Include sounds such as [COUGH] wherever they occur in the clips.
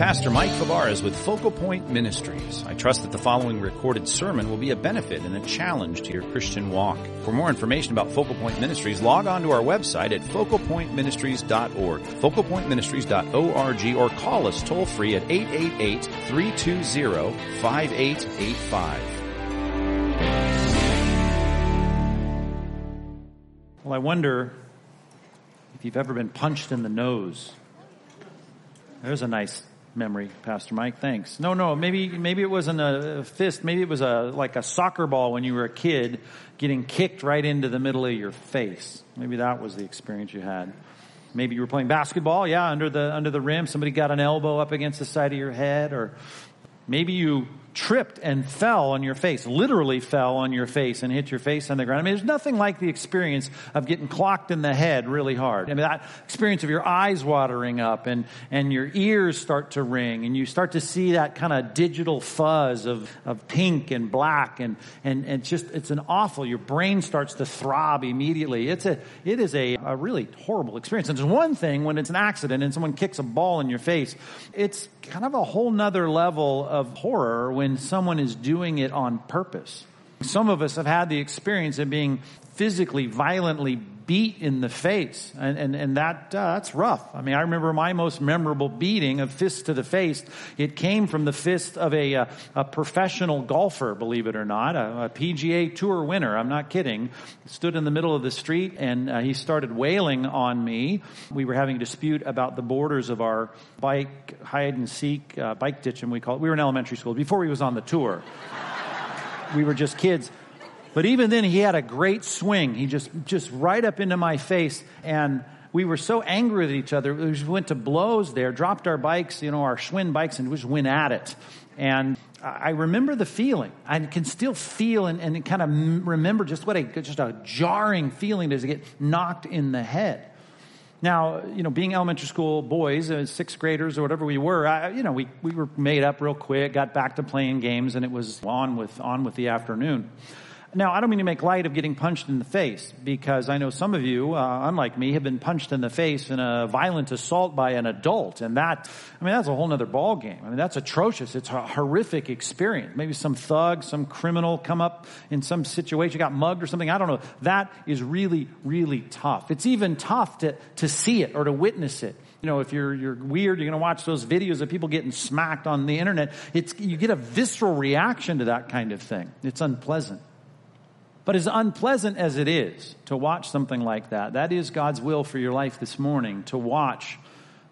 Pastor Mike Fabarez with Focal Point Ministries. I trust that the following recorded sermon will be a benefit and a challenge to your Christian walk. For more information about Focal Point Ministries, log on to our website at focalpointministries.org, focalpointministries.org, or call us toll free at 888-320-5885. Well, I wonder if you've ever been punched in the nose. There's a nice memory, Pastor Mike. Thanks. No, no, maybe maybe it wasn't a fist. Maybe it was a like a soccer ball when you were a kid, getting kicked right into the middle of your face. Maybe that was the experience you had. Maybe you were playing basketball. Yeah, under the under the rim, somebody got an elbow up against the side of your head, or maybe you tripped and fell on your face, literally fell on your face and hit your face on the ground. I mean, there's nothing like the experience of getting clocked in the head really hard. I mean, that experience of your eyes watering up and, and your ears start to ring and you start to see that kind of digital fuzz of, of pink and black and, and, and just, it's an awful, your brain starts to throb immediately. It's a, it is a, a really horrible experience. And there's one thing when it's an accident and someone kicks a ball in your face, it's kind of a whole nother level of horror when someone is doing it on purpose. Some of us have had the experience of being physically, violently beat in the face. And, and, and that, uh, that's rough. I mean, I remember my most memorable beating of fist to the face. It came from the fist of a, a, a professional golfer, believe it or not, a, a, PGA tour winner. I'm not kidding. Stood in the middle of the street and uh, he started wailing on me. We were having a dispute about the borders of our bike hide and seek, uh, bike ditch, and we call it. We were in elementary school before he was on the tour. we were just kids. But even then, he had a great swing. He just, just right up into my face. And we were so angry with each other. We went to blows there, dropped our bikes, you know, our Schwinn bikes, and we just went at it. And I remember the feeling. I can still feel and, and kind of remember just what a, just a jarring feeling is to get knocked in the head. Now, you know, being elementary school boys, uh, sixth graders or whatever we were, I, you know, we, we were made up real quick, got back to playing games, and it was on with, on with the afternoon. Now, I don't mean to make light of getting punched in the face because I know some of you, uh, unlike me, have been punched in the face in a violent assault by an adult. And that, I mean, that's a whole other ball game. I mean, that's atrocious. It's a horrific experience. Maybe some thug, some criminal come up in some situation, got mugged or something. I don't know. That is really, really tough. It's even tough to, to see it or to witness it. You know, if you're, you're weird, you're going to watch those videos of people getting smacked on the internet. It's, you get a visceral reaction to that kind of thing. It's unpleasant. But as unpleasant as it is to watch something like that, that is God's will for your life this morning to watch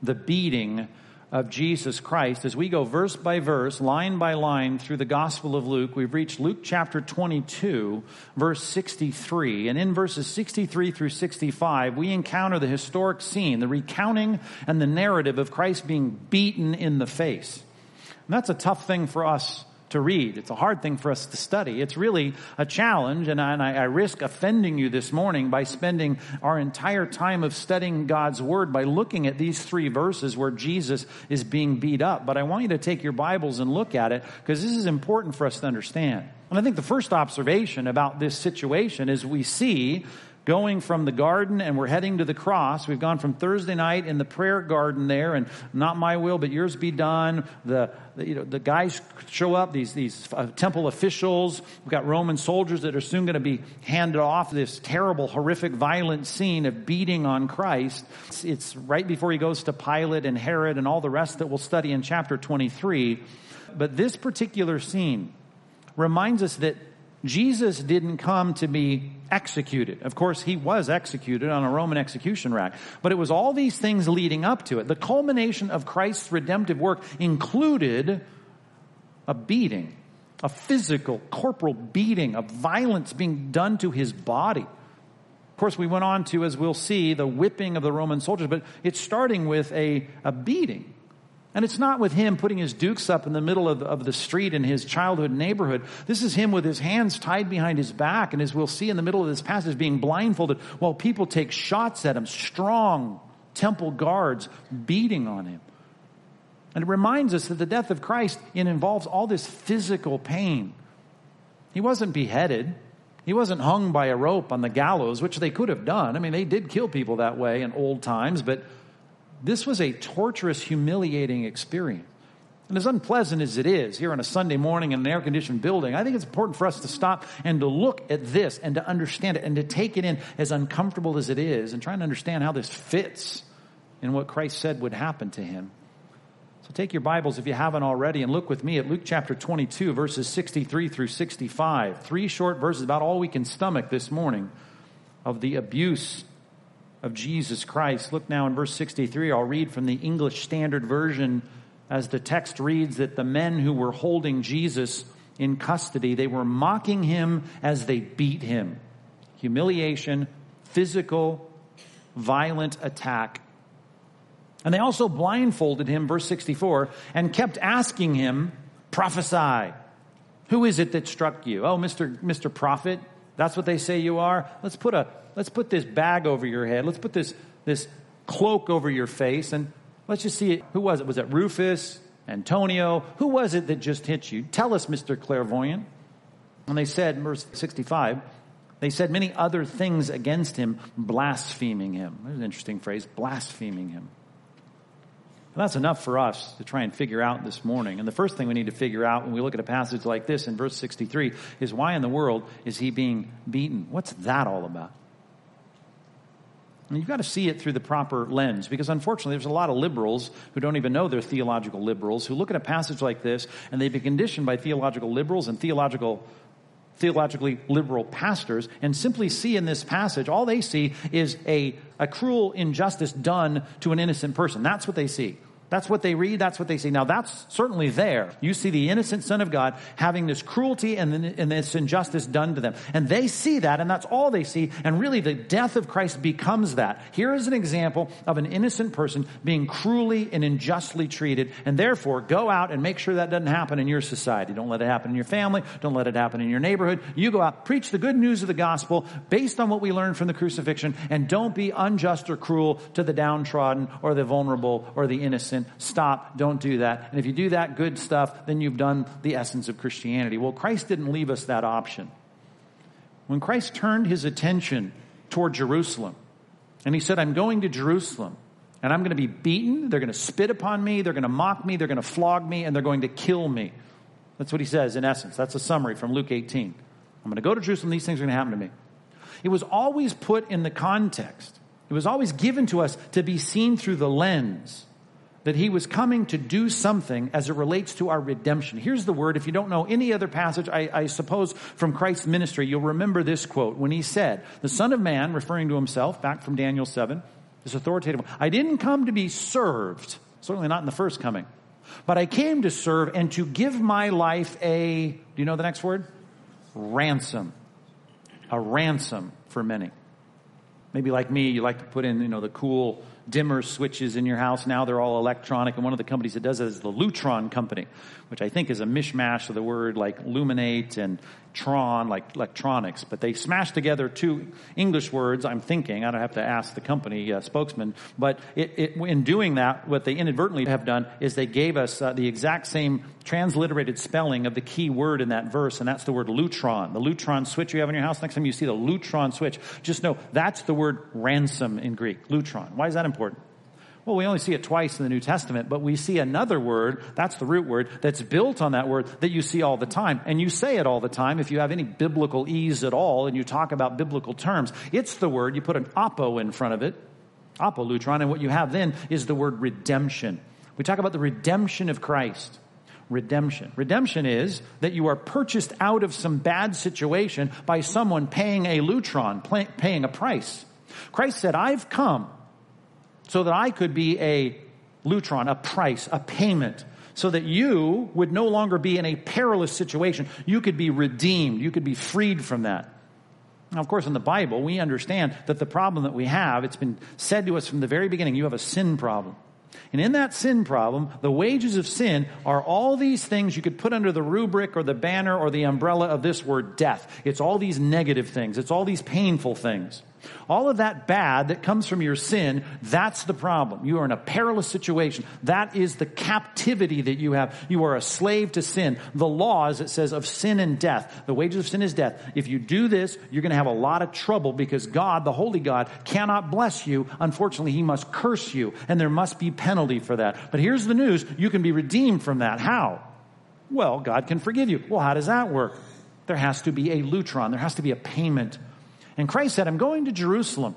the beating of Jesus Christ as we go verse by verse, line by line through the Gospel of Luke. We've reached Luke chapter 22, verse 63. And in verses 63 through 65, we encounter the historic scene, the recounting and the narrative of Christ being beaten in the face. And that's a tough thing for us to read. It's a hard thing for us to study. It's really a challenge, and I, and I, risk offending you this morning by spending our entire time of studying God's Word by looking at these three verses where Jesus is being beat up. But I want you to take your Bibles and look at it because this is important for us to understand. And I think the first observation about this situation is we see going from the garden and we're heading to the cross. We've gone from Thursday night in the prayer garden there and not my will, but yours be done. The, the you know, the guys show up, these, these uh, temple officials. We've got Roman soldiers that are soon going to be handed off this terrible, horrific, violent scene of beating on Christ. It's, it's right before he goes to Pilate and Herod and all the rest that we'll study in chapter 23. But this particular scene reminds us that Jesus didn't come to be executed. Of course, he was executed on a Roman execution rack, but it was all these things leading up to it. The culmination of Christ's redemptive work included a beating, a physical, corporal beating, of violence being done to his body. Of course, we went on to, as we'll see, the whipping of the Roman soldiers, but it's starting with a, a beating. And it's not with him putting his dukes up in the middle of, of the street in his childhood neighborhood. This is him with his hands tied behind his back, and as we'll see in the middle of this passage, being blindfolded while people take shots at him, strong temple guards beating on him. And it reminds us that the death of Christ it involves all this physical pain. He wasn't beheaded. He wasn't hung by a rope on the gallows, which they could have done. I mean, they did kill people that way in old times, but this was a torturous, humiliating experience. And as unpleasant as it is here on a Sunday morning in an air conditioned building, I think it's important for us to stop and to look at this and to understand it and to take it in as uncomfortable as it is and try and understand how this fits in what Christ said would happen to him. So take your Bibles if you haven't already and look with me at Luke chapter 22, verses 63 through 65. Three short verses, about all we can stomach this morning of the abuse of Jesus Christ. Look now in verse 63. I'll read from the English Standard Version as the text reads that the men who were holding Jesus in custody, they were mocking him as they beat him. Humiliation, physical, violent attack. And they also blindfolded him, verse 64, and kept asking him, prophesy. Who is it that struck you? Oh, Mr. Mr. Prophet, that's what they say you are. Let's put a, let's put this bag over your head. Let's put this, this cloak over your face and Let's just see it. Who was it? Was it Rufus? Antonio? Who was it that just hit you? Tell us, Mr. Clairvoyant. And they said, verse 65, they said many other things against him, blaspheming him. There's an interesting phrase, blaspheming him. And that's enough for us to try and figure out this morning. And the first thing we need to figure out when we look at a passage like this in verse 63 is why in the world is he being beaten? What's that all about? And you've got to see it through the proper lens because unfortunately there's a lot of liberals who don't even know they're theological liberals who look at a passage like this and they've been conditioned by theological liberals and theological theologically liberal pastors and simply see in this passage all they see is a, a cruel injustice done to an innocent person. That's what they see. That's what they read. That's what they see. Now that's certainly there. You see the innocent son of God having this cruelty and, and this injustice done to them. And they see that and that's all they see. And really the death of Christ becomes that. Here is an example of an innocent person being cruelly and unjustly treated. And therefore go out and make sure that doesn't happen in your society. Don't let it happen in your family. Don't let it happen in your neighborhood. You go out, preach the good news of the gospel based on what we learned from the crucifixion and don't be unjust or cruel to the downtrodden or the vulnerable or the innocent Stop. Don't do that. And if you do that good stuff, then you've done the essence of Christianity. Well, Christ didn't leave us that option. When Christ turned his attention toward Jerusalem, and he said, I'm going to Jerusalem, and I'm going to be beaten, they're going to spit upon me, they're going to mock me, they're going to flog me, and they're going to kill me. That's what he says in essence. That's a summary from Luke 18. I'm going to go to Jerusalem, these things are going to happen to me. It was always put in the context. It was always given to us to be seen through the lens that he was coming to do something as it relates to our redemption. Here's the word. If you don't know any other passage, I, I, suppose from Christ's ministry, you'll remember this quote when he said, the son of man, referring to himself back from Daniel 7, this authoritative, I didn't come to be served, certainly not in the first coming, but I came to serve and to give my life a, do you know the next word? Ransom. A ransom for many. Maybe like me, you like to put in, you know, the cool dimmer switches in your house. Now they're all electronic. And one of the companies that does it is the Lutron company, which I think is a mishmash of the word like luminate and tron, like electronics. But they smashed together two English words, I'm thinking. I don't have to ask the company uh, spokesman. But it, it, in doing that, what they inadvertently have done is they gave us uh, the exact same transliterated spelling of the key word in that verse, and that's the word lutron. The lutron switch you have in your house, next time you see the lutron switch, just know that's the word ransom in Greek, lutron. Why is that important? Well, we only see it twice in the New Testament, but we see another word, that's the root word, that's built on that word that you see all the time. And you say it all the time if you have any biblical ease at all and you talk about biblical terms. It's the word, you put an apo in front of it, apolutron, and what you have then is the word redemption. We talk about the redemption of Christ redemption. Redemption is that you are purchased out of some bad situation by someone paying a lutron, paying a price. Christ said, I've come so that I could be a lutron, a price, a payment, so that you would no longer be in a perilous situation. You could be redeemed. You could be freed from that. Now, of course, in the Bible, we understand that the problem that we have, it's been said to us from the very beginning, you have a sin problem. And in that sin problem, the wages of sin are all these things you could put under the rubric or the banner or the umbrella of this word death. It's all these negative things. It's all these painful things. All of that bad that comes from your sin, that's the problem. You are in a perilous situation. That is the captivity that you have. You are a slave to sin. The law, as it says, of sin and death. The wages of sin is death. If you do this, you're going to have a lot of trouble because God, the holy God, cannot bless you. Unfortunately, he must curse you and there must be penalty for that. But here's the news. You can be redeemed from that. How? Well, God can forgive you. Well, how does that work? There has to be a lutron. There has to be a payment. And Christ said, I'm going to Jerusalem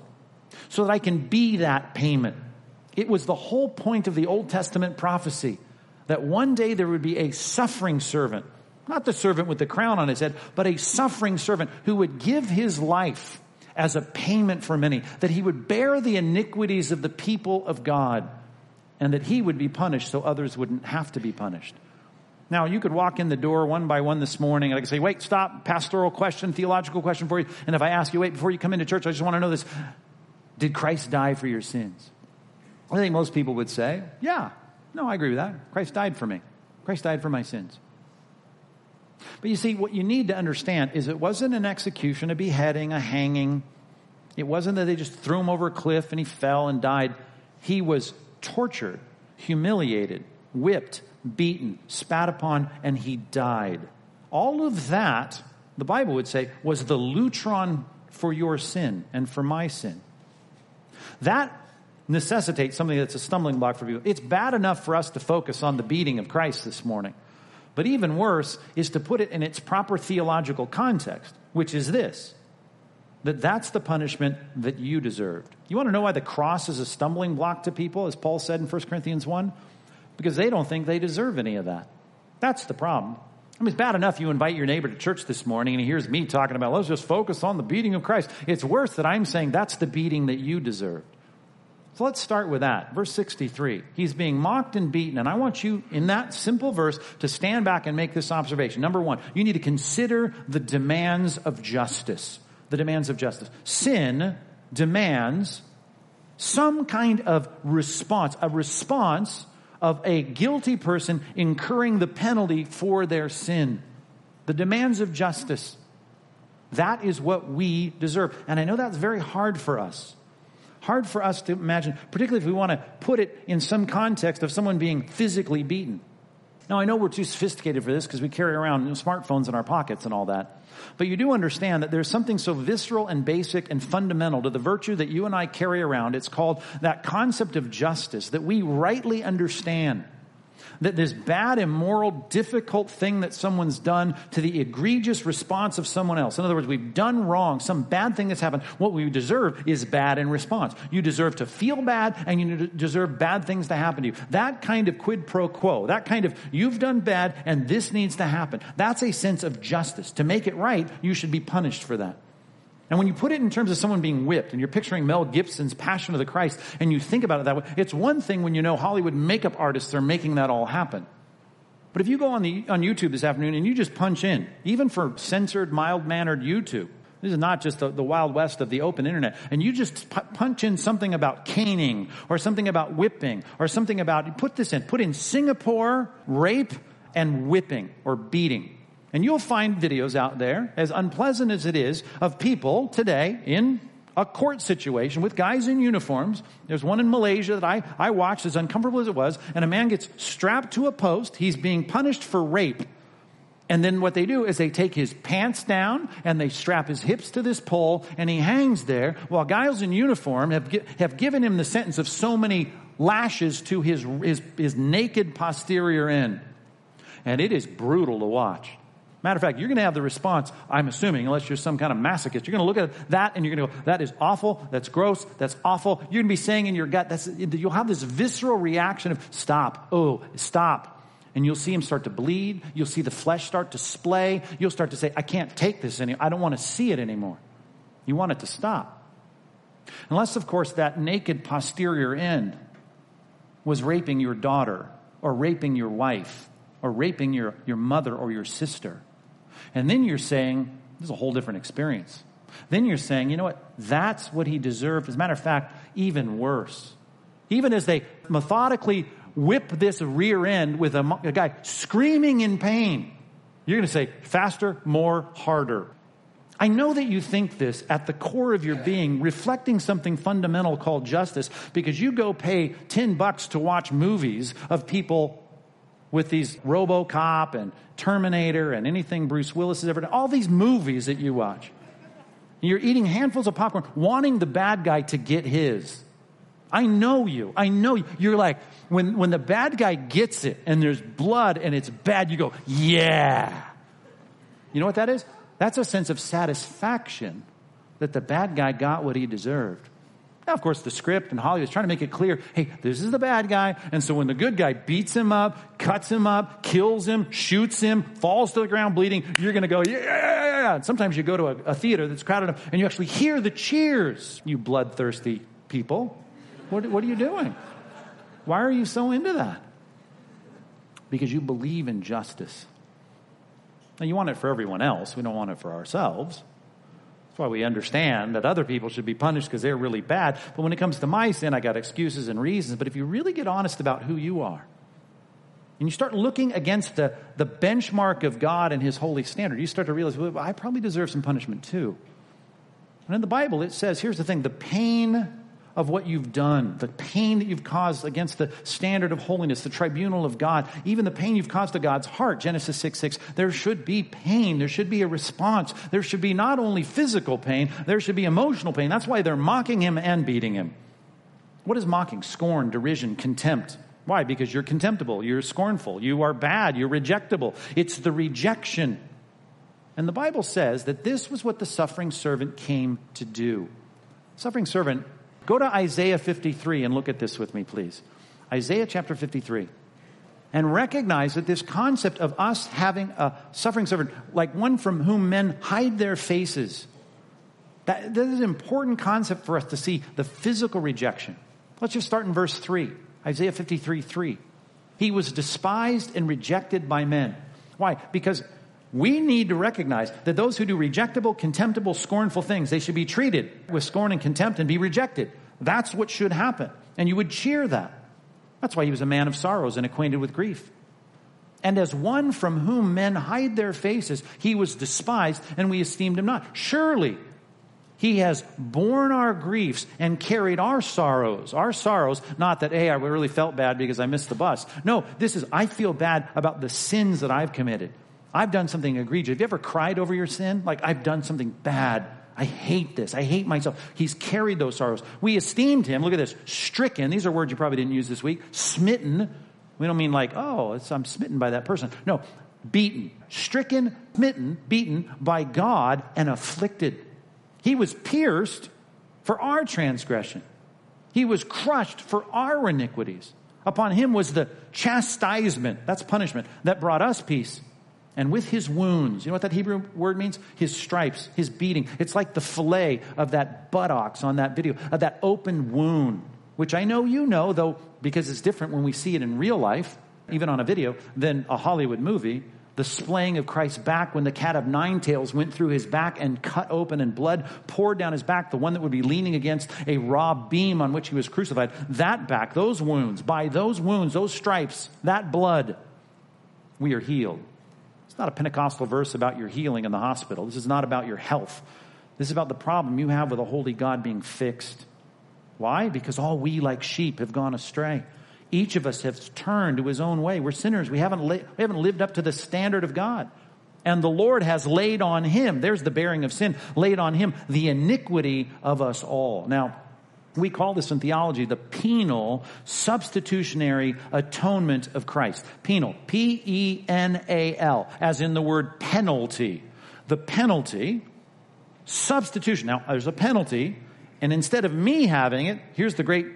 so that I can be that payment. It was the whole point of the Old Testament prophecy that one day there would be a suffering servant, not the servant with the crown on his head, but a suffering servant who would give his life as a payment for many, that he would bear the iniquities of the people of God, and that he would be punished so others wouldn't have to be punished. Now, you could walk in the door one by one this morning and I could say, wait, stop, pastoral question, theological question for you. And if I ask you, wait, before you come into church, I just want to know this. Did Christ die for your sins? I think most people would say, yeah, no, I agree with that. Christ died for me. Christ died for my sins. But you see, what you need to understand is it wasn't an execution, a beheading, a hanging. It wasn't that they just threw him over a cliff and he fell and died. He was tortured, humiliated, whipped, beaten, spat upon, and he died. All of that, the Bible would say, was the lutron for your sin and for my sin. That necessitates something that's a stumbling block for people. It's bad enough for us to focus on the beating of Christ this morning. But even worse is to put it in its proper theological context, which is this that that's the punishment that you deserved. You want to know why the cross is a stumbling block to people, as Paul said in 1 Corinthians 1? Because they don't think they deserve any of that. That's the problem. I mean, it's bad enough you invite your neighbor to church this morning and he hears me talking about, let's just focus on the beating of Christ. It's worse that I'm saying that's the beating that you deserved. So let's start with that. Verse 63. He's being mocked and beaten. And I want you, in that simple verse, to stand back and make this observation. Number one, you need to consider the demands of justice. The demands of justice. Sin demands some kind of response, a response of a guilty person incurring the penalty for their sin. The demands of justice. That is what we deserve. And I know that's very hard for us. Hard for us to imagine, particularly if we want to put it in some context of someone being physically beaten. Now, I know we're too sophisticated for this because we carry around smartphones in our pockets and all that. But you do understand that there's something so visceral and basic and fundamental to the virtue that you and I carry around. It's called that concept of justice that we rightly understand that this bad, immoral, difficult thing that someone's done to the egregious response of someone else. In other words, we've done wrong, some bad thing that's happened. What we deserve is bad in response. You deserve to feel bad and you deserve bad things to happen to you. That kind of quid pro quo, that kind of you've done bad and this needs to happen. That's a sense of justice. To make it right, you should be punished for that. And when you put it in terms of someone being whipped and you're picturing Mel Gibson's Passion of the Christ and you think about it that way, it's one thing when you know Hollywood makeup artists are making that all happen. But if you go on the, on YouTube this afternoon and you just punch in, even for censored, mild-mannered YouTube, this is not just the, the, Wild West of the open internet. And you just p- punch in something about caning or something about whipping or something about, put this in, put in Singapore rape and whipping or beating. And you'll find videos out there, as unpleasant as it is, of people today in a court situation with guys in uniforms. There's one in Malaysia that I, I watched, as uncomfortable as it was, and a man gets strapped to a post. He's being punished for rape. And then what they do is they take his pants down and they strap his hips to this pole and he hangs there while guys in uniform have, have given him the sentence of so many lashes to his, his, his naked posterior end. And it is brutal to watch. Matter of fact, you're going to have the response, I'm assuming, unless you're some kind of masochist. You're going to look at that and you're going to go, that is awful, that's gross, that's awful. You're going to be saying in your gut, that's, you'll have this visceral reaction of, stop, oh, stop. And you'll see him start to bleed. You'll see the flesh start to splay. You'll start to say, I can't take this anymore. I don't want to see it anymore. You want it to stop. Unless, of course, that naked posterior end was raping your daughter or raping your wife or raping your, your mother or your sister. And then you're saying, this is a whole different experience. Then you're saying, you know what? That's what he deserved. As a matter of fact, even worse. Even as they methodically whip this rear end with a, a guy screaming in pain, you're going to say, faster, more, harder. I know that you think this at the core of your being, reflecting something fundamental called justice, because you go pay 10 bucks to watch movies of people with these Robocop and Terminator and anything Bruce Willis has ever done, all these movies that you watch. You're eating handfuls of popcorn, wanting the bad guy to get his. I know you. I know you. You're like, when, when the bad guy gets it and there's blood and it's bad, you go, yeah. You know what that is? That's a sense of satisfaction that the bad guy got what he deserved. Now, of course, the script and Hollywood is trying to make it clear hey, this is the bad guy. And so when the good guy beats him up, cuts him up, kills him, shoots him, falls to the ground bleeding, you're going to go, yeah, yeah, yeah. And sometimes you go to a, a theater that's crowded and you actually hear the cheers, you bloodthirsty people. What, what are you doing? Why are you so into that? Because you believe in justice. Now, you want it for everyone else. We don't want it for ourselves. That's why we understand that other people should be punished because they're really bad. But when it comes to my sin, I got excuses and reasons. But if you really get honest about who you are, and you start looking against the, the benchmark of God and His holy standard, you start to realize, well, I probably deserve some punishment too. And in the Bible, it says, here's the thing the pain of what you've done, the pain that you've caused against the standard of holiness, the tribunal of God, even the pain you've caused to God's heart, Genesis 6 6, there should be pain. There should be a response. There should be not only physical pain, there should be emotional pain. That's why they're mocking him and beating him. What is mocking? Scorn, derision, contempt. Why? Because you're contemptible, you're scornful, you are bad, you're rejectable. It's the rejection. And the Bible says that this was what the suffering servant came to do. Suffering servant Go to Isaiah 53 and look at this with me, please. Isaiah chapter 53. And recognize that this concept of us having a suffering servant, like one from whom men hide their faces, that, that is an important concept for us to see the physical rejection. Let's just start in verse 3. Isaiah 53 3. He was despised and rejected by men. Why? Because we need to recognize that those who do rejectable, contemptible, scornful things, they should be treated with scorn and contempt and be rejected. That's what should happen. And you would cheer that. That's why he was a man of sorrows and acquainted with grief. And as one from whom men hide their faces, he was despised and we esteemed him not. Surely he has borne our griefs and carried our sorrows. Our sorrows, not that, hey, I really felt bad because I missed the bus. No, this is, I feel bad about the sins that I've committed. I've done something egregious. Have you ever cried over your sin? Like, I've done something bad. I hate this. I hate myself. He's carried those sorrows. We esteemed him. Look at this. Stricken. These are words you probably didn't use this week. Smitten. We don't mean like, oh, I'm smitten by that person. No, beaten. Stricken, smitten, beaten by God and afflicted. He was pierced for our transgression. He was crushed for our iniquities. Upon him was the chastisement, that's punishment, that brought us peace and with his wounds, you know what that Hebrew word means? His stripes, his beating. It's like the fillet of that buttocks on that video, of that open wound, which I know you know, though, because it's different when we see it in real life, even on a video, than a Hollywood movie. The splaying of Christ's back when the cat of nine tails went through his back and cut open and blood poured down his back, the one that would be leaning against a raw beam on which he was crucified. That back, those wounds, by those wounds, those stripes, that blood, we are healed. Not a Pentecostal verse about your healing in the hospital. This is not about your health. This is about the problem you have with a holy God being fixed. Why? Because all we, like sheep, have gone astray. Each of us has turned to his own way. We're sinners. We haven't, li- we haven't lived up to the standard of God. And the Lord has laid on him, there's the bearing of sin, laid on him the iniquity of us all. Now, we call this in theology the penal substitutionary atonement of Christ. Penal, P E N A L, as in the word penalty. The penalty, substitution. Now, there's a penalty, and instead of me having it, here's the great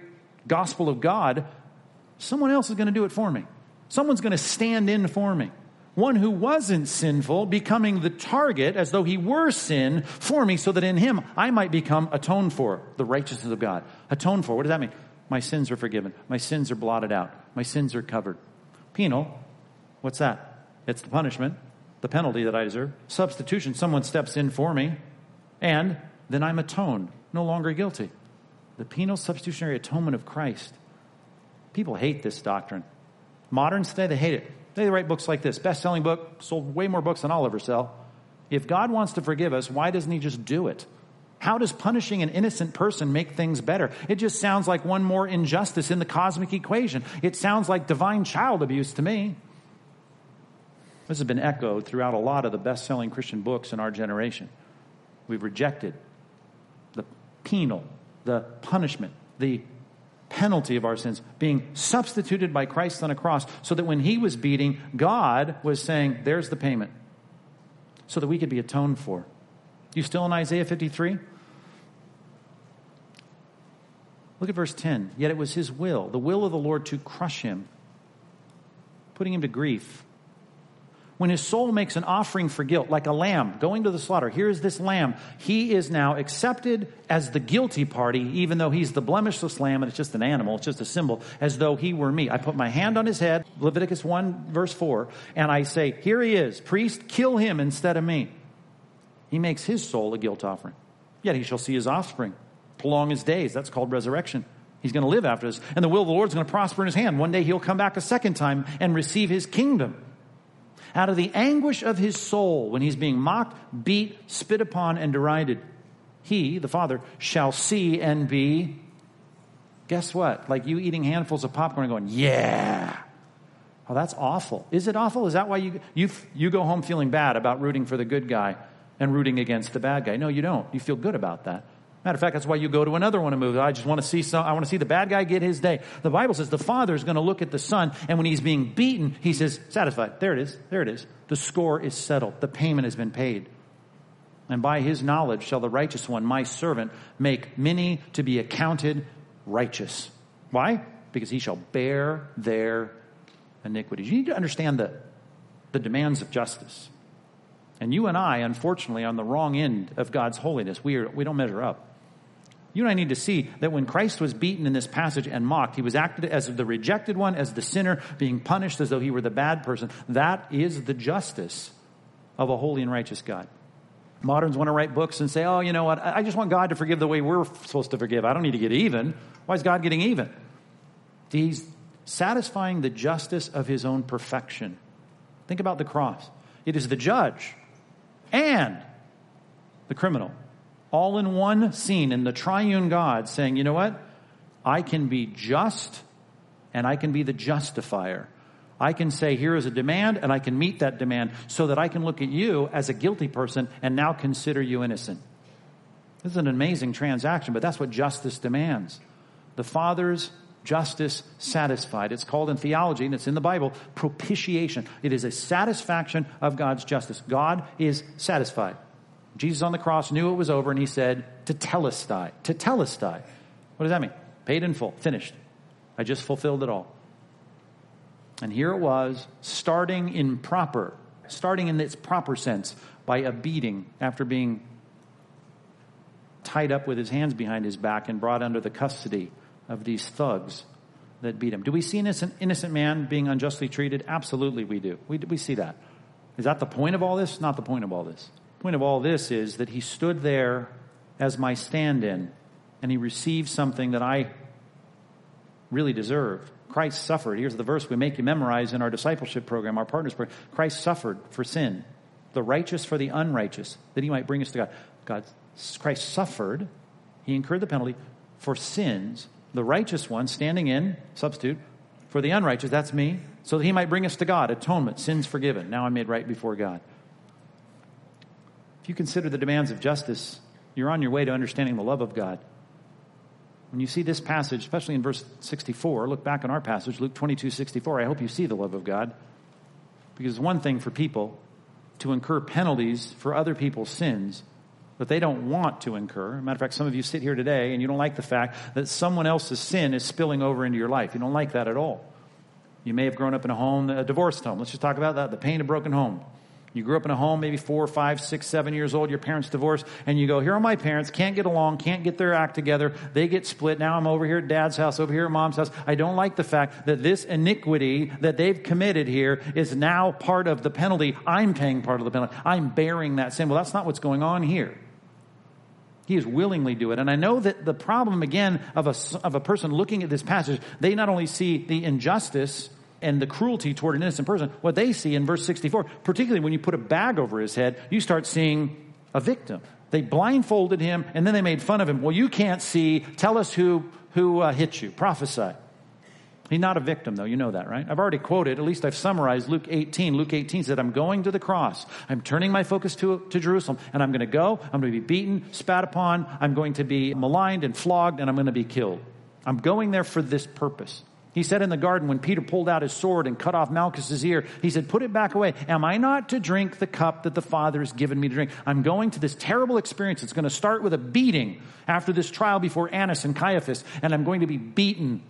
gospel of God someone else is going to do it for me. Someone's going to stand in for me one who wasn't sinful, becoming the target as though he were sin for me, so that in him I might become atoned for, the righteousness of God. Atoned for, what does that mean? My sins are forgiven. My sins are blotted out. My sins are covered. Penal, what's that? It's the punishment, the penalty that I deserve. Substitution, someone steps in for me, and then I'm atoned, no longer guilty. The penal substitutionary atonement of Christ. People hate this doctrine. Moderns today, they hate it. They write books like this. Best selling book, sold way more books than I'll ever sell. If God wants to forgive us, why doesn't He just do it? How does punishing an innocent person make things better? It just sounds like one more injustice in the cosmic equation. It sounds like divine child abuse to me. This has been echoed throughout a lot of the best selling Christian books in our generation. We've rejected the penal, the punishment, the penalty of our sins being substituted by Christ on a cross so that when he was beating, God was saying, There's the payment, so that we could be atoned for. You still in Isaiah 53? Look at verse 10. Yet it was his will, the will of the Lord to crush him, putting him to grief. When his soul makes an offering for guilt, like a lamb going to the slaughter, here is this lamb. He is now accepted as the guilty party, even though he's the blemishless lamb and it's just an animal, it's just a symbol, as though he were me. I put my hand on his head, Leviticus 1, verse 4, and I say, Here he is, priest, kill him instead of me. He makes his soul a guilt offering. Yet he shall see his offspring, prolong his days. That's called resurrection. He's going to live after this. And the will of the Lord is going to prosper in his hand. One day he'll come back a second time and receive his kingdom. Out of the anguish of his soul, when he's being mocked, beat, spit upon, and derided, he, the Father, shall see and be, guess what? Like you eating handfuls of popcorn and going, yeah. Oh, that's awful. Is it awful? Is that why you, you, you go home feeling bad about rooting for the good guy and rooting against the bad guy? No, you don't. You feel good about that. Matter of fact, that's why you go to another one of movies. I just want to see some, I want to see the bad guy get his day. The Bible says the father is going to look at the son, and when he's being beaten, he says, satisfied. There it is. There it is. The score is settled. The payment has been paid. And by his knowledge shall the righteous one, my servant, make many to be accounted righteous. Why? Because he shall bear their iniquities. You need to understand the, the demands of justice. And you and I, unfortunately, on the wrong end of God's holiness. We, are, we don't measure up. You and I need to see that when Christ was beaten in this passage and mocked, he was acted as the rejected one, as the sinner, being punished as though he were the bad person. That is the justice of a holy and righteous God. Moderns want to write books and say, oh, you know what? I just want God to forgive the way we're supposed to forgive. I don't need to get even. Why is God getting even? He's satisfying the justice of his own perfection. Think about the cross. It is the judge and the criminal all in one scene in the triune God saying, you know what? I can be just and I can be the justifier. I can say, here is a demand, and I can meet that demand so that I can look at you as a guilty person and now consider you innocent. This is an amazing transaction, but that's what justice demands. The Father's justice satisfied. It's called in theology, and it's in the Bible, propitiation. It is a satisfaction of God's justice. God is satisfied. Jesus on the cross knew it was over and he said, tetelestai. To telestai. What does that mean? Paid in full. Finished. I just fulfilled it all. And here it was, starting in proper, starting in its proper sense by a beating after being tied up with his hands behind his back and brought under the custody of these thugs that beat him. Do we see an innocent, innocent man being unjustly treated? Absolutely, we do. We, we see that. Is that the point of all this? Not the point of all this point of all this is that he stood there as my stand in and he received something that I really deserve. Christ suffered. Here's the verse we make you memorize in our discipleship program, our partners program. Christ suffered for sin, the righteous for the unrighteous, that he might bring us to God. God Christ suffered, he incurred the penalty for sins, the righteous one standing in, substitute, for the unrighteous, that's me, so that he might bring us to God, atonement, sins forgiven. Now I'm made right before God. If you consider the demands of justice, you're on your way to understanding the love of God. When you see this passage, especially in verse 64, look back on our passage, Luke 22, 64, I hope you see the love of God. Because it's one thing for people to incur penalties for other people's sins that they don't want to incur. Matter of fact, some of you sit here today and you don't like the fact that someone else's sin is spilling over into your life. You don't like that at all. You may have grown up in a home, a divorced home. Let's just talk about that the pain of broken home. You grew up in a home, maybe four, five, six, seven years old, your parents divorced, and you go, here are my parents, can't get along, can't get their act together, they get split, now I'm over here at dad's house, over here at mom's house. I don't like the fact that this iniquity that they've committed here is now part of the penalty. I'm paying part of the penalty. I'm bearing that sin. Well, that's not what's going on here. He is willingly do it. And I know that the problem again of a, of a person looking at this passage, they not only see the injustice and the cruelty toward an innocent person, what they see in verse 64, particularly when you put a bag over his head, you start seeing a victim. They blindfolded him and then they made fun of him. Well, you can't see. Tell us who, who uh, hit you. Prophesy. He's not a victim, though. You know that, right? I've already quoted, at least I've summarized Luke 18. Luke 18 said, I'm going to the cross. I'm turning my focus to, to Jerusalem, and I'm going to go. I'm going to be beaten, spat upon. I'm going to be maligned and flogged, and I'm going to be killed. I'm going there for this purpose. He said in the garden when Peter pulled out his sword and cut off Malchus's ear, he said, Put it back away. Am I not to drink the cup that the Father has given me to drink? I'm going to this terrible experience. It's going to start with a beating after this trial before Annas and Caiaphas, and I'm going to be beaten.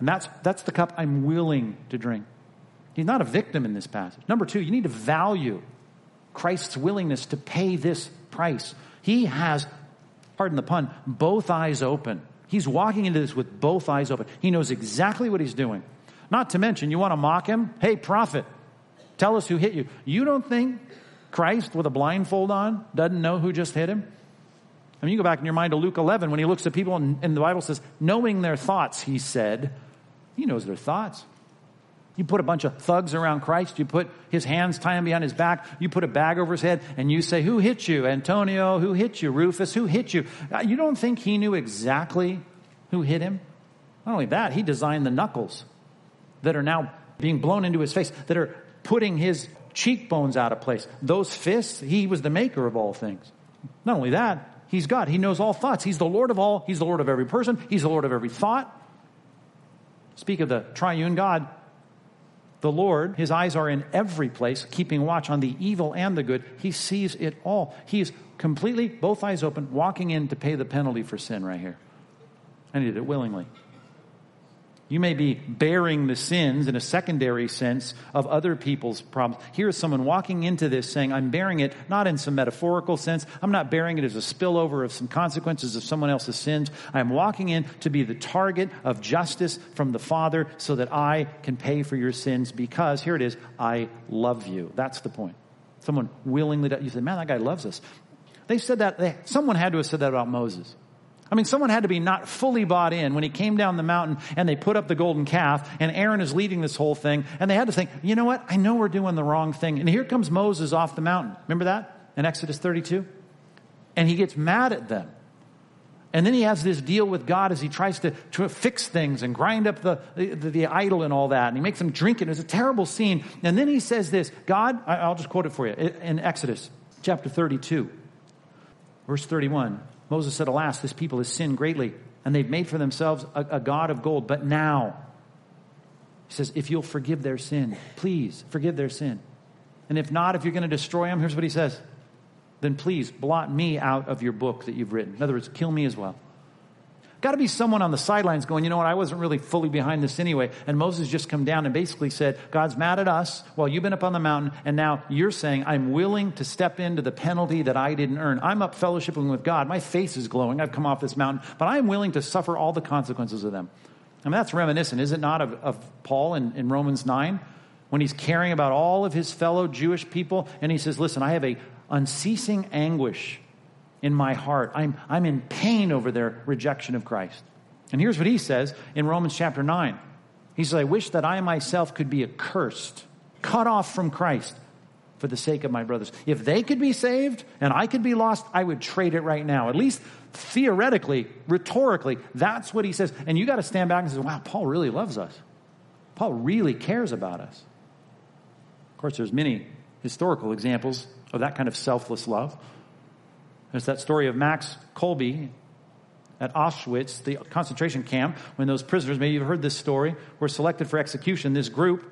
And that's, that's the cup I'm willing to drink. He's not a victim in this passage. Number two, you need to value Christ's willingness to pay this price. He has, pardon the pun, both eyes open. He's walking into this with both eyes open. He knows exactly what he's doing. Not to mention, you want to mock him? Hey, prophet, tell us who hit you. You don't think Christ with a blindfold on doesn't know who just hit him? I mean, you go back in your mind to Luke 11 when he looks at people and, and the Bible says, knowing their thoughts, he said, he knows their thoughts. You put a bunch of thugs around Christ. You put his hands tying behind his back. You put a bag over his head and you say, Who hit you? Antonio, who hit you? Rufus, who hit you? Uh, you don't think he knew exactly who hit him? Not only that, he designed the knuckles that are now being blown into his face, that are putting his cheekbones out of place. Those fists, he was the maker of all things. Not only that, he's God. He knows all thoughts. He's the Lord of all. He's the Lord of every person. He's the Lord of every thought. Speak of the triune God. The Lord, his eyes are in every place, keeping watch on the evil and the good. He sees it all. He's completely, both eyes open, walking in to pay the penalty for sin right here. And he did it willingly. You may be bearing the sins in a secondary sense of other people's problems. Here's someone walking into this saying, I'm bearing it not in some metaphorical sense. I'm not bearing it as a spillover of some consequences of someone else's sins. I'm walking in to be the target of justice from the Father so that I can pay for your sins because, here it is, I love you. That's the point. Someone willingly, you say, man, that guy loves us. They said that, they, someone had to have said that about Moses. I mean, someone had to be not fully bought in when he came down the mountain and they put up the golden calf and Aaron is leading this whole thing and they had to think, you know what? I know we're doing the wrong thing. And here comes Moses off the mountain. Remember that in Exodus 32? And he gets mad at them. And then he has this deal with God as he tries to, to fix things and grind up the, the, the, idol and all that. And he makes them drink it. It's a terrible scene. And then he says this God, I'll just quote it for you in Exodus chapter 32, verse 31. Moses said, Alas, this people has sinned greatly, and they've made for themselves a, a God of gold. But now, he says, if you'll forgive their sin, please forgive their sin. And if not, if you're going to destroy them, here's what he says then please blot me out of your book that you've written. In other words, kill me as well. Got to be someone on the sidelines going, you know what, I wasn't really fully behind this anyway. And Moses just come down and basically said, God's mad at us while you've been up on the mountain, and now you're saying, I'm willing to step into the penalty that I didn't earn. I'm up fellowshipping with God. My face is glowing. I've come off this mountain, but I'm willing to suffer all the consequences of them. I mean, that's reminiscent, is it not, of, of Paul in, in Romans 9? When he's caring about all of his fellow Jewish people, and he says, Listen, I have a unceasing anguish in my heart. I'm, I'm in pain over their rejection of Christ. And here's what he says in Romans chapter 9. He says, I wish that I myself could be accursed, cut off from Christ for the sake of my brothers. If they could be saved and I could be lost, I would trade it right now. At least theoretically, rhetorically, that's what he says. And you got to stand back and say, wow, Paul really loves us. Paul really cares about us. Of course, there's many historical examples of that kind of selfless love. There's that story of Max Kolbe at Auschwitz, the concentration camp, when those prisoners, maybe you've heard this story, were selected for execution. This group,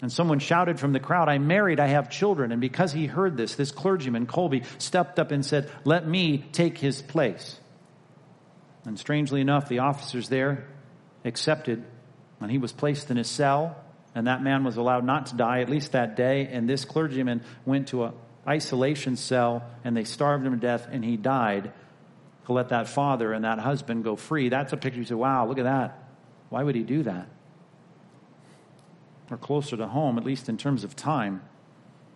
and someone shouted from the crowd, I'm married, I have children. And because he heard this, this clergyman, Kolbe, stepped up and said, Let me take his place. And strangely enough, the officers there accepted, and he was placed in his cell, and that man was allowed not to die, at least that day. And this clergyman went to a isolation cell and they starved him to death and he died to let that father and that husband go free. That's a picture you say, wow, look at that. Why would he do that? Or closer to home, at least in terms of time,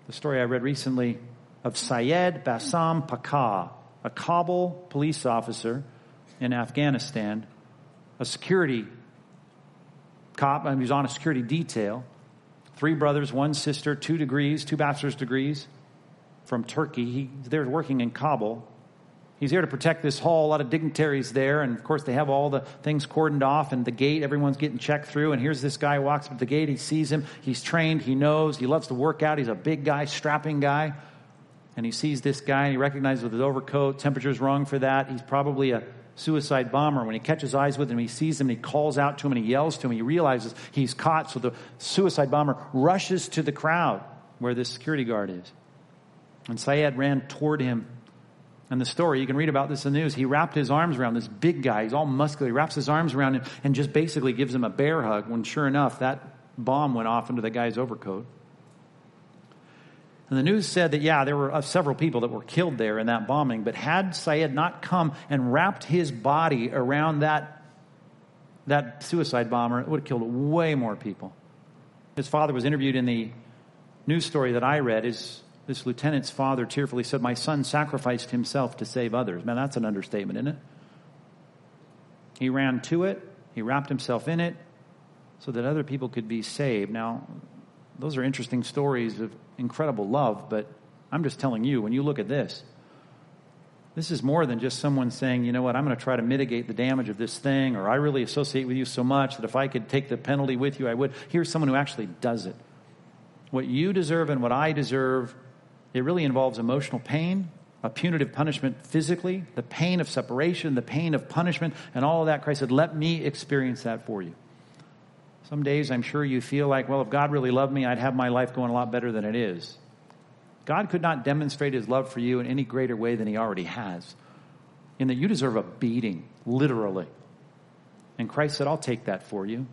the story I read recently of Syed Bassam Pakar, a Kabul police officer in Afghanistan, a security cop, he was on a security detail, Three brothers, one sister, two degrees, two bachelor's degrees from Turkey. He's there working in Kabul. He's here to protect this hall. A lot of dignitaries there. And of course, they have all the things cordoned off and the gate. Everyone's getting checked through. And here's this guy walks up the gate. He sees him. He's trained. He knows. He loves to work out. He's a big guy, strapping guy. And he sees this guy and he recognizes with his overcoat, temperature's wrong for that. He's probably a suicide bomber. When he catches eyes with him, he sees him, and he calls out to him, and he yells to him. He realizes he's caught, so the suicide bomber rushes to the crowd where this security guard is. And Syed ran toward him. And the story, you can read about this in the news. He wrapped his arms around this big guy. He's all muscular. He wraps his arms around him and just basically gives him a bear hug when, sure enough, that bomb went off into the guy's overcoat. And the news said that, yeah, there were uh, several people that were killed there in that bombing, but had Syed not come and wrapped his body around that, that suicide bomber, it would have killed way more people. His father was interviewed in the news story that I read. His, this lieutenant's father tearfully said, My son sacrificed himself to save others. Man, that's an understatement, isn't it? He ran to it, he wrapped himself in it so that other people could be saved. Now, those are interesting stories of incredible love, but I'm just telling you, when you look at this, this is more than just someone saying, you know what, I'm going to try to mitigate the damage of this thing, or I really associate with you so much that if I could take the penalty with you, I would. Here's someone who actually does it. What you deserve and what I deserve, it really involves emotional pain, a punitive punishment physically, the pain of separation, the pain of punishment, and all of that. Christ said, let me experience that for you. Some days I'm sure you feel like, well, if God really loved me, I'd have my life going a lot better than it is. God could not demonstrate his love for you in any greater way than he already has, in that you deserve a beating, literally. And Christ said, I'll take that for you.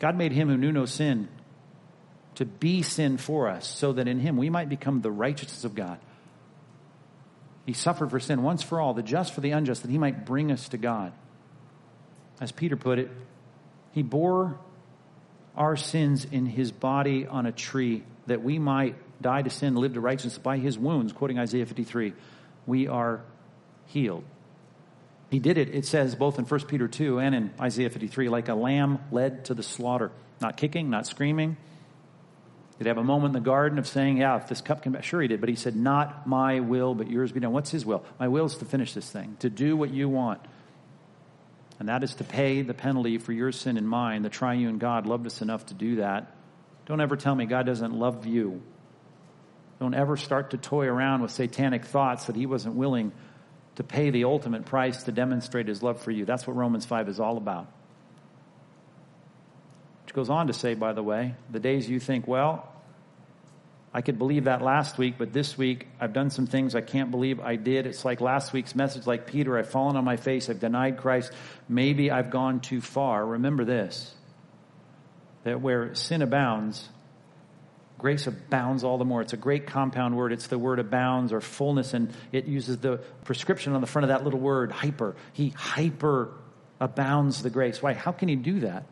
God made him who knew no sin to be sin for us, so that in him we might become the righteousness of God. He suffered for sin once for all, the just for the unjust, that he might bring us to God. As Peter put it, he bore our sins in his body on a tree that we might die to sin, live to righteousness. By his wounds, quoting Isaiah 53, we are healed. He did it, it says, both in 1 Peter 2 and in Isaiah 53, like a lamb led to the slaughter. Not kicking, not screaming. Did he have a moment in the garden of saying, Yeah, if this cup can. Sure, he did, but he said, Not my will, but yours be done. What's his will? My will is to finish this thing, to do what you want and that is to pay the penalty for your sin and mine. The triune God loved us enough to do that. Don't ever tell me God doesn't love you. Don't ever start to toy around with satanic thoughts that he wasn't willing to pay the ultimate price to demonstrate his love for you. That's what Romans 5 is all about. Goes on to say, by the way, the days you think, well, I could believe that last week, but this week I've done some things I can't believe I did. It's like last week's message, like Peter, I've fallen on my face, I've denied Christ. Maybe I've gone too far. Remember this that where sin abounds, grace abounds all the more. It's a great compound word. It's the word abounds or fullness, and it uses the prescription on the front of that little word, hyper. He hyper abounds the grace. Why? How can he do that?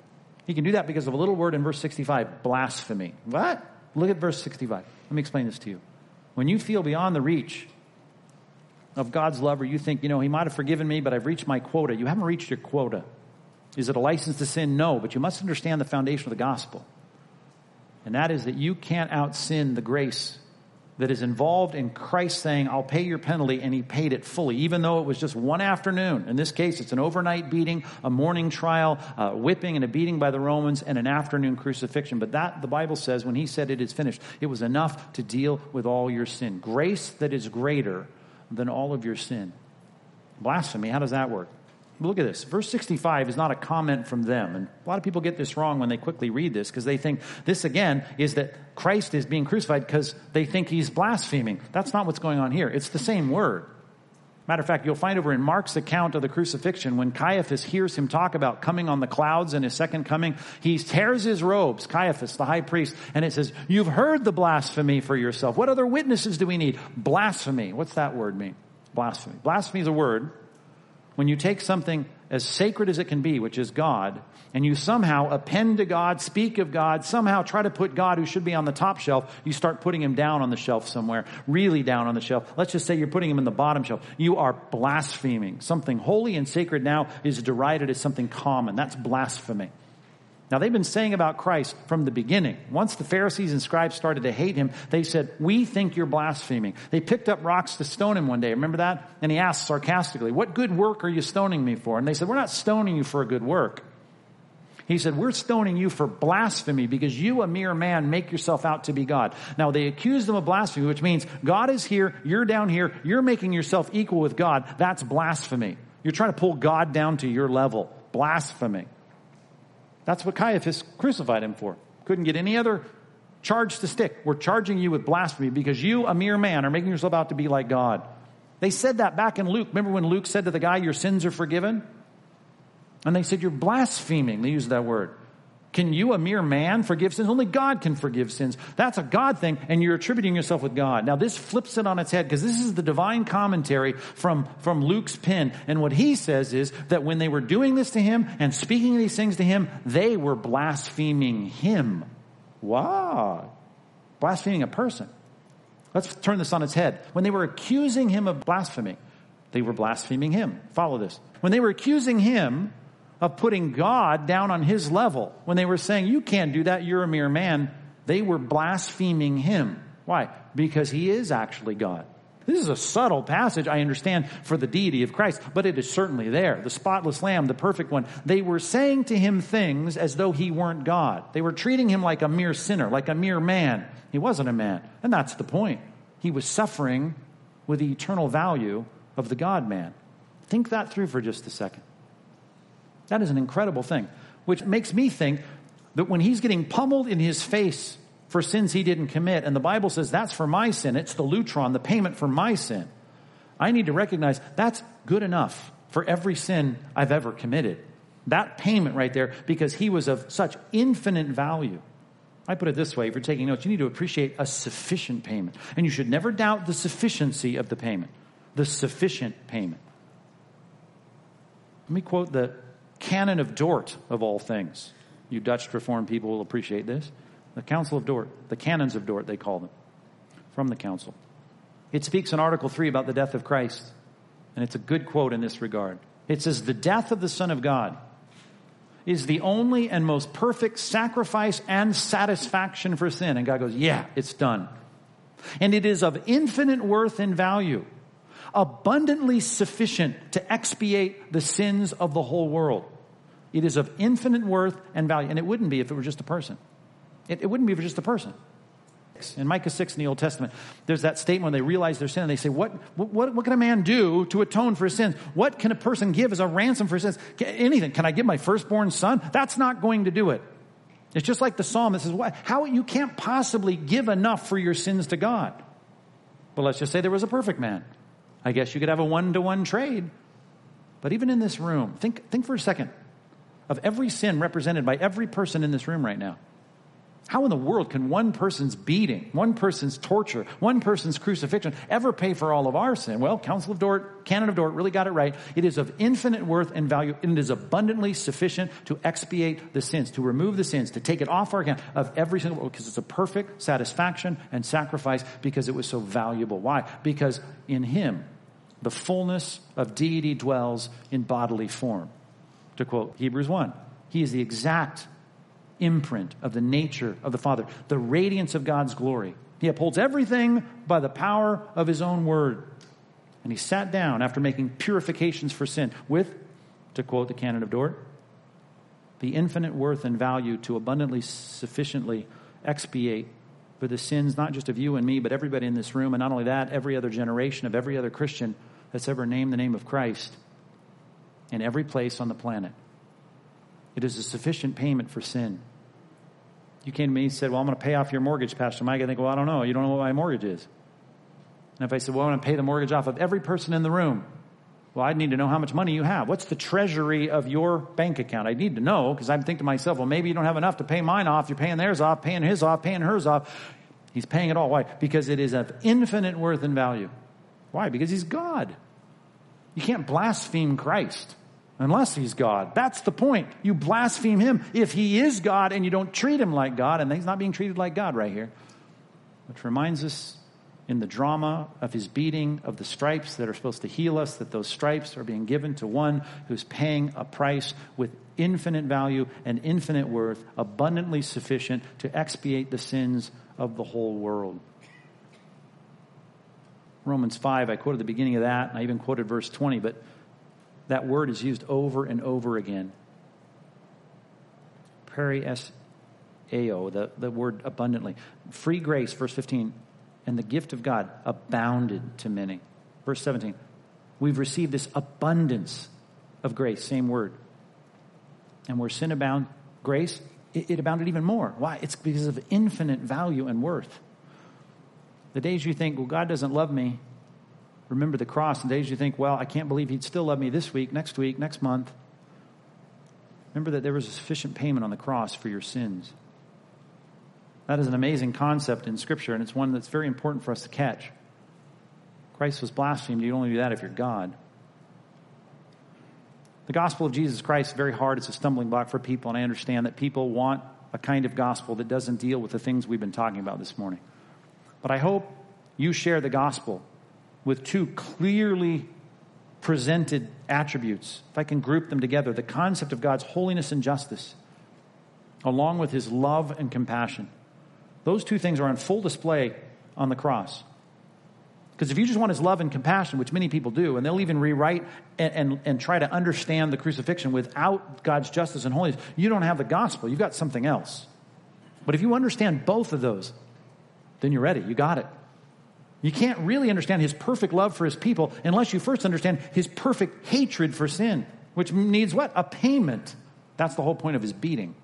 He can do that because of a little word in verse 65 blasphemy. What? Look at verse 65. Let me explain this to you. When you feel beyond the reach of God's love, or you think, you know, He might have forgiven me, but I've reached my quota, you haven't reached your quota. Is it a license to sin? No, but you must understand the foundation of the gospel. And that is that you can't out sin the grace that is involved in Christ saying, I'll pay your penalty, and he paid it fully, even though it was just one afternoon. In this case, it's an overnight beating, a morning trial, a whipping and a beating by the Romans, and an afternoon crucifixion. But that, the Bible says, when he said it is finished, it was enough to deal with all your sin. Grace that is greater than all of your sin. Blasphemy, how does that work? Look at this. Verse 65 is not a comment from them. And a lot of people get this wrong when they quickly read this because they think this again is that Christ is being crucified because they think he's blaspheming. That's not what's going on here. It's the same word. Matter of fact, you'll find over in Mark's account of the crucifixion, when Caiaphas hears him talk about coming on the clouds and his second coming, he tears his robes, Caiaphas, the high priest, and it says, You've heard the blasphemy for yourself. What other witnesses do we need? Blasphemy. What's that word mean? Blasphemy. Blasphemy is a word when you take something as sacred as it can be, which is God, and you somehow append to God, speak of God, somehow try to put God who should be on the top shelf, you start putting him down on the shelf somewhere, really down on the shelf. Let's just say you're putting him in the bottom shelf. You are blaspheming. Something holy and sacred now is derided as something common. That's blasphemy. Now, they've been saying about Christ from the beginning. Once the Pharisees and scribes started to hate him, they said, We think you're blaspheming. They picked up rocks to stone him one day. Remember that? And he asked sarcastically, What good work are you stoning me for? And they said, We're not stoning you for a good work. He said, We're stoning you for blasphemy because you, a mere man, make yourself out to be God. Now, they accused them of blasphemy, which means God is here, you're down here, you're making yourself equal with God. That's blasphemy. You're trying to pull God down to your level. Blasphemy. That's what Caiaphas crucified him for. Couldn't get any other charge to stick. We're charging you with blasphemy because you, a mere man, are making yourself out to be like God. They said that back in Luke. Remember when Luke said to the guy, Your sins are forgiven? And they said, You're blaspheming. They used that word. Can you, a mere man, forgive sins? Only God can forgive sins. That's a God thing, and you're attributing yourself with God. Now, this flips it on its head because this is the divine commentary from, from Luke's pen. And what he says is that when they were doing this to him and speaking these things to him, they were blaspheming him. Wow. Blaspheming a person. Let's turn this on its head. When they were accusing him of blasphemy, they were blaspheming him. Follow this. When they were accusing him of putting God down on his level. When they were saying, you can't do that, you're a mere man, they were blaspheming him. Why? Because he is actually God. This is a subtle passage, I understand, for the deity of Christ, but it is certainly there. The spotless lamb, the perfect one. They were saying to him things as though he weren't God. They were treating him like a mere sinner, like a mere man. He wasn't a man. And that's the point. He was suffering with the eternal value of the God man. Think that through for just a second. That is an incredible thing, which makes me think that when he's getting pummeled in his face for sins he didn't commit, and the Bible says that's for my sin, it's the lutron, the payment for my sin. I need to recognize that's good enough for every sin I've ever committed. That payment right there, because he was of such infinite value. I put it this way if you're taking notes, you need to appreciate a sufficient payment. And you should never doubt the sufficiency of the payment. The sufficient payment. Let me quote the Canon of Dort, of all things. You Dutch Reformed people will appreciate this. The Council of Dort, the Canons of Dort, they call them, from the Council. It speaks in Article 3 about the death of Christ, and it's a good quote in this regard. It says, The death of the Son of God is the only and most perfect sacrifice and satisfaction for sin. And God goes, Yeah, it's done. And it is of infinite worth and value abundantly sufficient to expiate the sins of the whole world. It is of infinite worth and value. And it wouldn't be if it were just a person. It, it wouldn't be if it were just a person. In Micah 6 in the Old Testament, there's that statement when they realize their sin and they say, what, what, what can a man do to atone for his sins? What can a person give as a ransom for his sins? Anything. Can I give my firstborn son? That's not going to do it. It's just like the psalm that says, what, how you can't possibly give enough for your sins to God. But let's just say there was a perfect man. I guess you could have a one to one trade. But even in this room, think, think for a second of every sin represented by every person in this room right now. How in the world can one person's beating, one person's torture, one person's crucifixion ever pay for all of our sin? Well, Council of Dort, Canon of Dort really got it right. It is of infinite worth and value, and it is abundantly sufficient to expiate the sins, to remove the sins, to take it off our account of every single, because it's a perfect satisfaction and sacrifice because it was so valuable. Why? Because in Him, the fullness of deity dwells in bodily form. To quote Hebrews 1, He is the exact imprint of the nature of the Father, the radiance of God's glory. He upholds everything by the power of His own word. And He sat down after making purifications for sin with, to quote the canon of Dort, the infinite worth and value to abundantly sufficiently expiate for the sins not just of you and me, but everybody in this room, and not only that, every other generation of every other Christian that's ever named the name of Christ in every place on the planet. It is a sufficient payment for sin. You came to me and said, Well, I'm going to pay off your mortgage, Pastor Mike. I think, Well, I don't know. You don't know what my mortgage is. And if I said, Well, I'm going to pay the mortgage off of every person in the room, well, I'd need to know how much money you have. What's the treasury of your bank account? I need to know because I think to myself, well, maybe you don't have enough to pay mine off. You're paying theirs off, paying his off, paying hers off. He's paying it all. Why? Because it is of infinite worth and value. Why? Because he's God. You can't blaspheme Christ unless he's God. That's the point. You blaspheme him if he is God and you don't treat him like God, and he's not being treated like God right here. Which reminds us in the drama of his beating, of the stripes that are supposed to heal us, that those stripes are being given to one who's paying a price with infinite value and infinite worth, abundantly sufficient to expiate the sins of the whole world. Romans 5, I quoted the beginning of that, and I even quoted verse 20, but that word is used over and over again. Peri es eo, the, the word abundantly. Free grace, verse 15, and the gift of God abounded to many. Verse 17, we've received this abundance of grace, same word. And where sin abound, grace, it, it abounded even more. Why? It's because of infinite value and worth. The days you think, well, God doesn't love me, remember the cross. and days you think, well, I can't believe He'd still love me this week, next week, next month. Remember that there was a sufficient payment on the cross for your sins. That is an amazing concept in Scripture, and it's one that's very important for us to catch. Christ was blasphemed. You'd only do that if you're God. The gospel of Jesus Christ is very hard. It's a stumbling block for people, and I understand that people want a kind of gospel that doesn't deal with the things we've been talking about this morning. But I hope you share the gospel with two clearly presented attributes. If I can group them together, the concept of God's holiness and justice, along with his love and compassion. Those two things are on full display on the cross. Because if you just want his love and compassion, which many people do, and they'll even rewrite and, and, and, try to understand the crucifixion without God's justice and holiness, you don't have the gospel. You've got something else. But if you understand both of those, then you're ready. You got it. You can't really understand his perfect love for his people unless you first understand his perfect hatred for sin, which needs what? A payment. That's the whole point of his beating.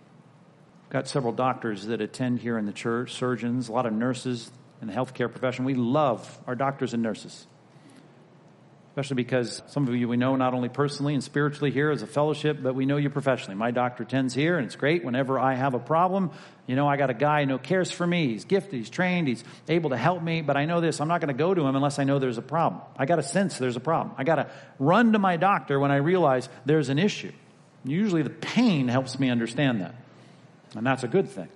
Got several doctors that attend here in the church, surgeons, a lot of nurses in the healthcare profession. We love our doctors and nurses especially because some of you we know not only personally and spiritually here as a fellowship, but we know you professionally. My doctor attends here, and it's great. Whenever I have a problem, you know, I got a guy who cares for me. He's gifted, he's trained, he's able to help me, but I know this. I'm not going to go to him unless I know there's a problem. I got to sense there's a problem. I got to run to my doctor when I realize there's an issue. Usually the pain helps me understand that, and that's a good thing.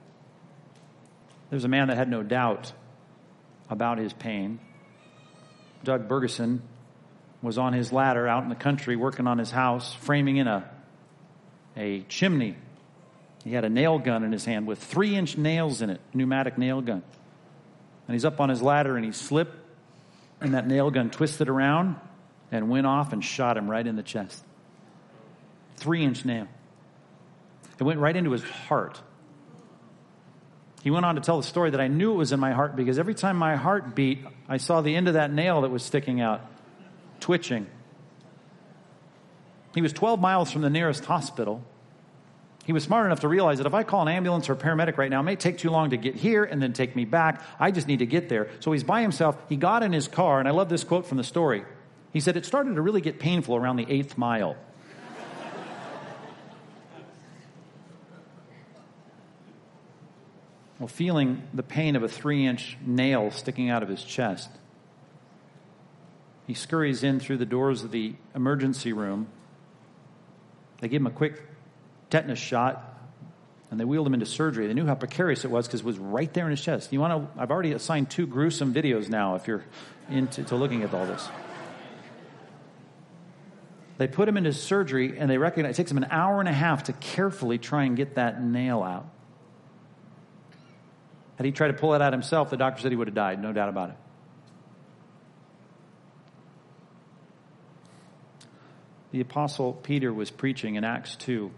There's a man that had no doubt about his pain. Doug Bergeson was on his ladder out in the country working on his house, framing in a, a chimney. He had a nail gun in his hand with three inch nails in it, pneumatic nail gun. And he's up on his ladder and he slipped, and that nail gun twisted around and went off and shot him right in the chest. Three inch nail. It went right into his heart. He went on to tell the story that I knew it was in my heart because every time my heart beat, I saw the end of that nail that was sticking out twitching. He was 12 miles from the nearest hospital. He was smart enough to realize that if I call an ambulance or paramedic right now, it may take too long to get here and then take me back. I just need to get there. So he's by himself. He got in his car, and I love this quote from the story. He said, It started to really get painful around the eighth mile. [LAUGHS] well, feeling the pain of a three inch nail sticking out of his chest, he scurries in through the doors of the emergency room. They give him a quick tetanus shot and they wheeled him into surgery. They knew how precarious it was because it was right there in his chest. You want to? I've already assigned two gruesome videos now. If you're into looking at all this, they put him into surgery, and they recognize it takes him an hour and a half to carefully try and get that nail out. Had he tried to pull it out himself, the doctor said he would have died. No doubt about it. The Apostle Peter was preaching in Acts 2.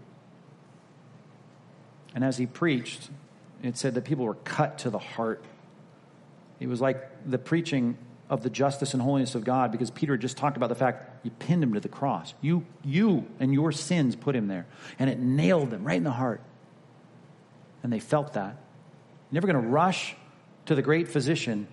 And as he preached, it said that people were cut to the heart. It was like the preaching of the justice and holiness of God because Peter just talked about the fact you pinned him to the cross. You, you and your sins put him there. And it nailed them right in the heart. And they felt that. You're never going to rush to the great physician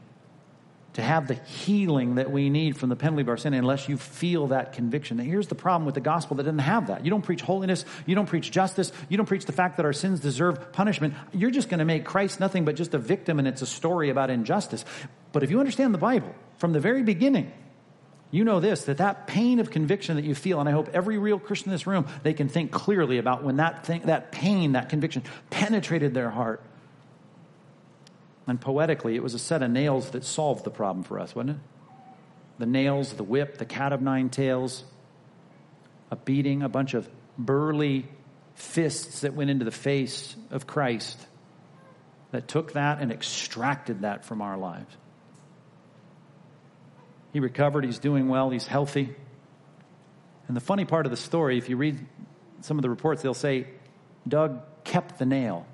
to have the healing that we need from the penalty of our sin unless you feel that conviction. Now, here's the problem with the gospel that doesn't have that. You don't preach holiness, you don't preach justice, you don't preach the fact that our sins deserve punishment. You're just going to make Christ nothing but just a victim and it's a story about injustice. But if you understand the Bible from the very beginning, you know this that that pain of conviction that you feel and i hope every real christian in this room they can think clearly about when that thing that pain that conviction penetrated their heart And poetically, it was a set of nails that solved the problem for us, wasn't it? The nails, the whip, the cat of nine tails, a beating, a bunch of burly fists that went into the face of Christ that took that and extracted that from our lives. He recovered, he's doing well, he's healthy. And the funny part of the story, if you read some of the reports, they'll say Doug kept the nail.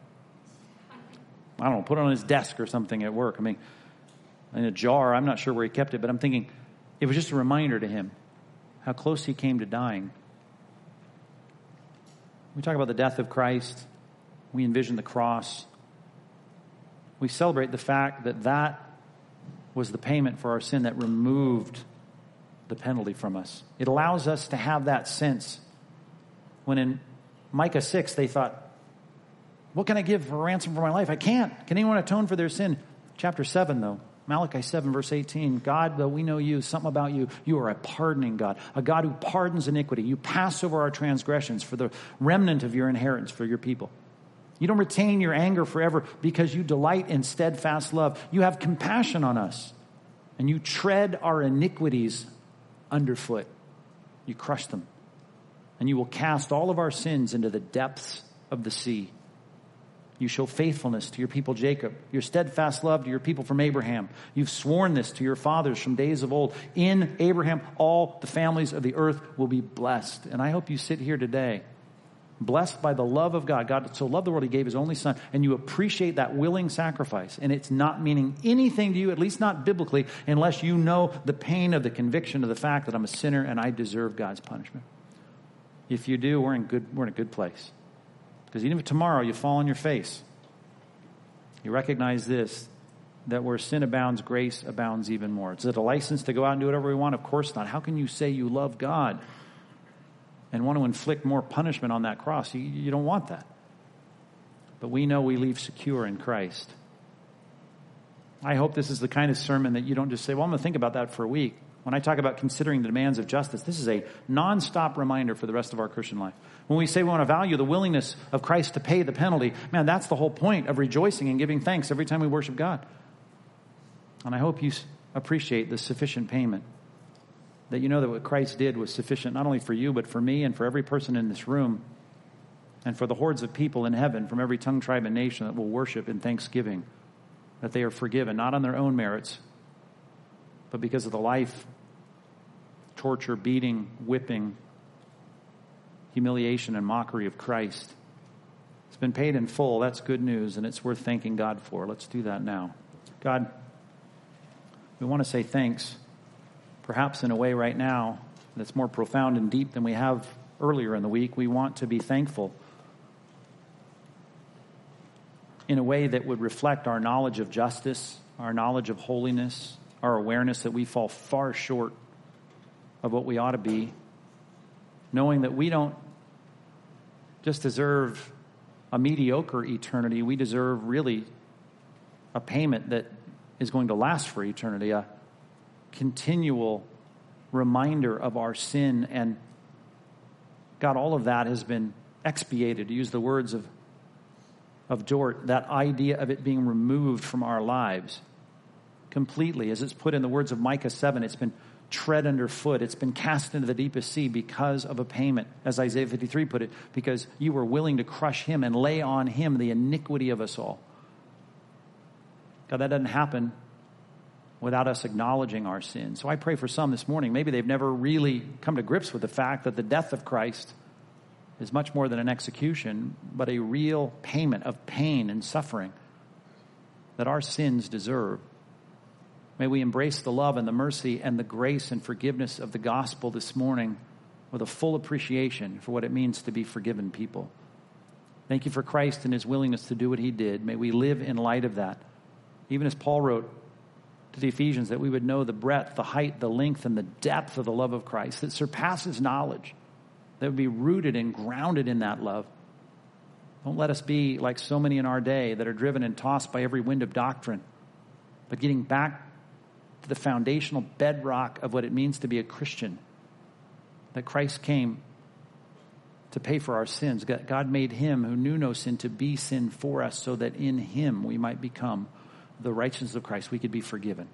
I don't know, put it on his desk or something at work. I mean, in a jar. I'm not sure where he kept it, but I'm thinking it was just a reminder to him how close he came to dying. We talk about the death of Christ. We envision the cross. We celebrate the fact that that was the payment for our sin that removed the penalty from us. It allows us to have that sense. When in Micah 6, they thought, what can I give for ransom for my life? I can't. Can anyone atone for their sin? Chapter 7, though. Malachi 7, verse 18. God, though we know you, something about you, you are a pardoning God, a God who pardons iniquity. You pass over our transgressions for the remnant of your inheritance for your people. You don't retain your anger forever because you delight in steadfast love. You have compassion on us, and you tread our iniquities underfoot. You crush them, and you will cast all of our sins into the depths of the sea. You show faithfulness to your people Jacob, your steadfast love to your people from Abraham. You've sworn this to your fathers from days of old. In Abraham, all the families of the earth will be blessed. And I hope you sit here today blessed by the love of God. God so loved the world, He gave His only Son, and you appreciate that willing sacrifice. And it's not meaning anything to you, at least not biblically, unless you know the pain of the conviction of the fact that I'm a sinner and I deserve God's punishment. If you do, we're in, good, we're in a good place. Because even if tomorrow you fall on your face, you recognize this that where sin abounds, grace abounds even more. Is it a license to go out and do whatever we want? Of course not. How can you say you love God and want to inflict more punishment on that cross? You, you don't want that. But we know we leave secure in Christ. I hope this is the kind of sermon that you don't just say, well, I'm going to think about that for a week. When I talk about considering the demands of justice, this is a nonstop reminder for the rest of our Christian life. When we say we want to value the willingness of Christ to pay the penalty, man, that's the whole point of rejoicing and giving thanks every time we worship God. And I hope you appreciate the sufficient payment. That you know that what Christ did was sufficient not only for you, but for me and for every person in this room, and for the hordes of people in heaven from every tongue, tribe, and nation that will worship in thanksgiving. That they are forgiven, not on their own merits, but because of the life, torture, beating, whipping, humiliation, and mockery of Christ. It's been paid in full. That's good news, and it's worth thanking God for. Let's do that now. God, we want to say thanks, perhaps in a way right now that's more profound and deep than we have earlier in the week. We want to be thankful in a way that would reflect our knowledge of justice, our knowledge of holiness, our awareness that we fall far short of what we ought to be, knowing that we don't just deserve a mediocre eternity, we deserve really a payment that is going to last for eternity, a continual reminder of our sin. And God, all of that has been expiated, to use the words of, of Dort, that idea of it being removed from our lives completely. As it's put in the words of Micah 7, it's been tread underfoot. It's been cast into the deepest sea because of a payment, as Isaiah 53 put it, because you were willing to crush him and lay on him the iniquity of us all. God, that doesn't happen without us acknowledging our sin. So I pray for some this morning. Maybe they've never really come to grips with the fact that the death of Christ is much more than an execution, but a real payment of pain and suffering that our sins deserve. May we embrace the love and the mercy and the grace and forgiveness of the gospel this morning with a full appreciation for what it means to be forgiven people. Thank you for Christ and his willingness to do what he did. May we live in light of that. Even as Paul wrote to the Ephesians, that we would know the breadth, the height, the length, and the depth of the love of Christ that surpasses knowledge, that would be rooted and grounded in that love. Don't let us be like so many in our day that are driven and tossed by every wind of doctrine, but getting back the foundational bedrock of what it means to be a Christian. That Christ came to pay for our sins. God made him who knew no sin to be sin for us so that in him we might become the righteousness of Christ, we could be forgiven.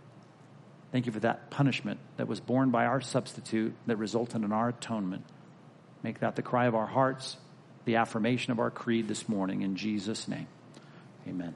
Thank you for that punishment that was borne by our substitute that resulted in our atonement. Make that the cry of our hearts, the affirmation of our creed this morning. In Jesus' name, amen.